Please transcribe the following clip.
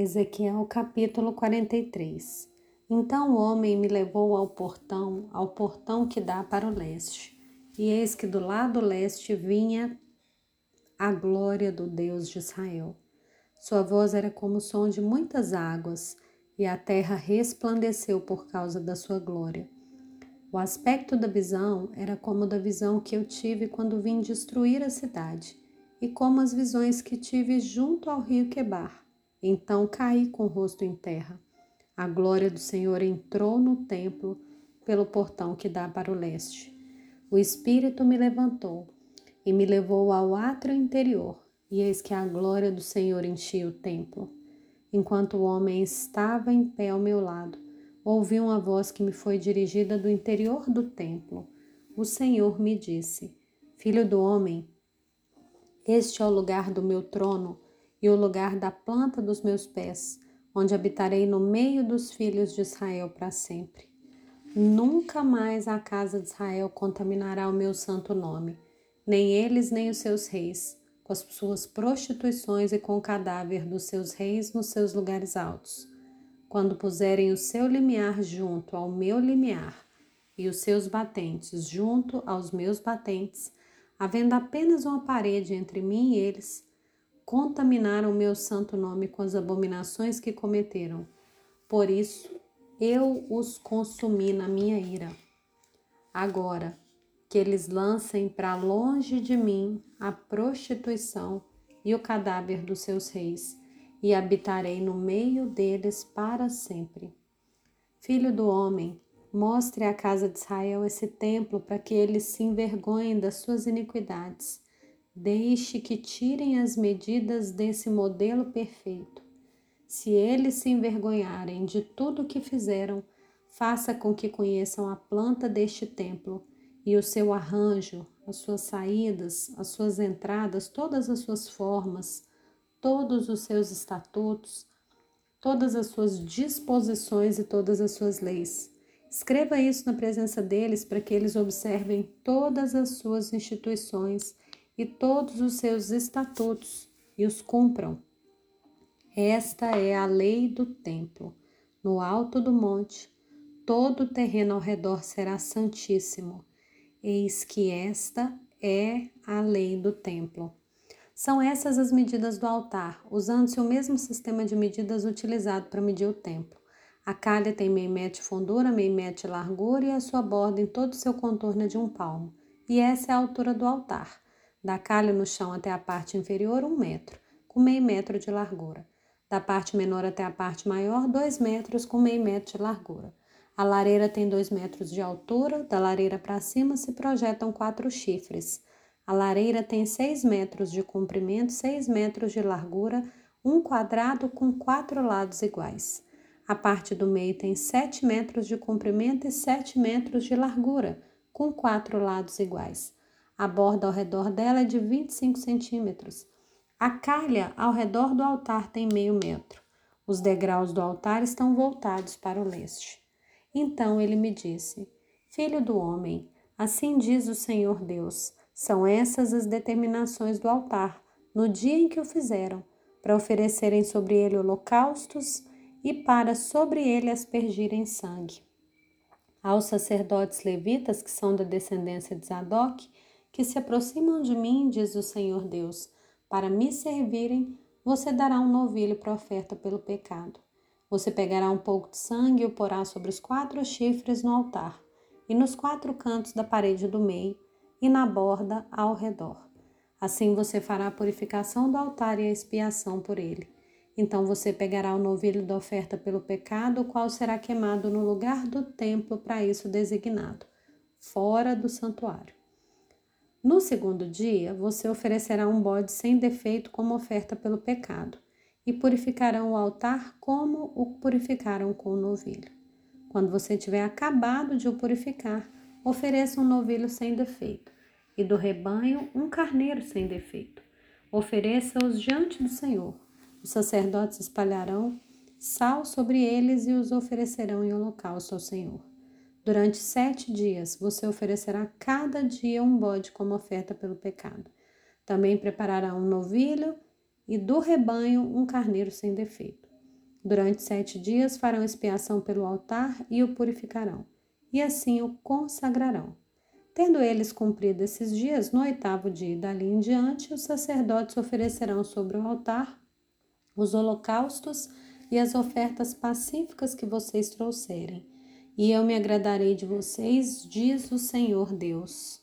Ezequiel capítulo 43 Então o homem me levou ao portão, ao portão que dá para o leste. E eis que do lado leste vinha a glória do Deus de Israel. Sua voz era como o som de muitas águas, e a terra resplandeceu por causa da sua glória. O aspecto da visão era como da visão que eu tive quando vim destruir a cidade, e como as visões que tive junto ao rio Quebar então caí com o rosto em terra. A glória do Senhor entrou no templo pelo portão que dá para o leste. O Espírito me levantou e me levou ao átrio interior, e eis que a glória do Senhor enchia o templo. Enquanto o homem estava em pé ao meu lado, ouvi uma voz que me foi dirigida do interior do templo. O Senhor me disse: Filho do homem, este é o lugar do meu trono e o lugar da planta dos meus pés, onde habitarei no meio dos filhos de Israel para sempre. Nunca mais a casa de Israel contaminará o meu santo nome, nem eles nem os seus reis, com as suas prostituições e com o cadáver dos seus reis nos seus lugares altos. Quando puserem o seu limiar junto ao meu limiar, e os seus batentes junto aos meus batentes, havendo apenas uma parede entre mim e eles, contaminaram meu santo nome com as abominações que cometeram. Por isso, eu os consumi na minha ira. Agora, que eles lancem para longe de mim a prostituição e o cadáver dos seus reis, e habitarei no meio deles para sempre. Filho do homem, mostre à casa de Israel esse templo para que eles se envergonhem das suas iniquidades Deixe que tirem as medidas desse modelo perfeito. Se eles se envergonharem de tudo o que fizeram, faça com que conheçam a planta deste templo e o seu arranjo, as suas saídas, as suas entradas, todas as suas formas, todos os seus estatutos, todas as suas disposições e todas as suas leis. Escreva isso na presença deles para que eles observem todas as suas instituições e todos os seus estatutos e os cumpram. Esta é a lei do templo. No alto do monte, todo o terreno ao redor será santíssimo. Eis que esta é a lei do templo. São essas as medidas do altar, usando-se o mesmo sistema de medidas utilizado para medir o templo. A calha tem meio metro de fundura, meio metro de largura e a sua borda em todo o seu contorno é de um palmo. E essa é a altura do altar da calha no chão até a parte inferior, um metro, com meio metro de largura. Da parte menor até a parte maior, dois metros, com meio metro de largura. A lareira tem dois metros de altura, da lareira para cima se projetam quatro chifres. A lareira tem seis metros de comprimento, seis metros de largura, um quadrado com quatro lados iguais. A parte do meio tem sete metros de comprimento e sete metros de largura, com quatro lados iguais. A borda ao redor dela é de 25 centímetros. A calha ao redor do altar tem meio metro. Os degraus do altar estão voltados para o leste. Então ele me disse: Filho do homem, assim diz o Senhor Deus: são essas as determinações do altar, no dia em que o fizeram, para oferecerem sobre ele holocaustos e para sobre ele aspergirem sangue. Aos sacerdotes levitas, que são da descendência de Zadok, que se aproximam de mim, diz o Senhor Deus, para me servirem, você dará um novilho para oferta pelo pecado. Você pegará um pouco de sangue e o porá sobre os quatro chifres no altar, e nos quatro cantos da parede do meio, e na borda ao redor. Assim você fará a purificação do altar e a expiação por ele. Então você pegará o novilho da oferta pelo pecado, o qual será queimado no lugar do templo para isso designado, fora do santuário. No segundo dia, você oferecerá um bode sem defeito como oferta pelo pecado, e purificarão o altar como o purificaram com o novilho. Quando você tiver acabado de o purificar, ofereça um novilho sem defeito, e do rebanho um carneiro sem defeito. Ofereça-os diante do Senhor. Os sacerdotes espalharão sal sobre eles e os oferecerão em holocausto ao Senhor. Durante sete dias você oferecerá cada dia um bode como oferta pelo pecado. Também preparará um novilho e do rebanho um carneiro sem defeito. Durante sete dias farão expiação pelo altar e o purificarão, e assim o consagrarão. Tendo eles cumprido esses dias, no oitavo dia e dali em diante, os sacerdotes oferecerão sobre o altar os holocaustos e as ofertas pacíficas que vocês trouxerem, e eu me agradarei de vocês, diz o Senhor Deus.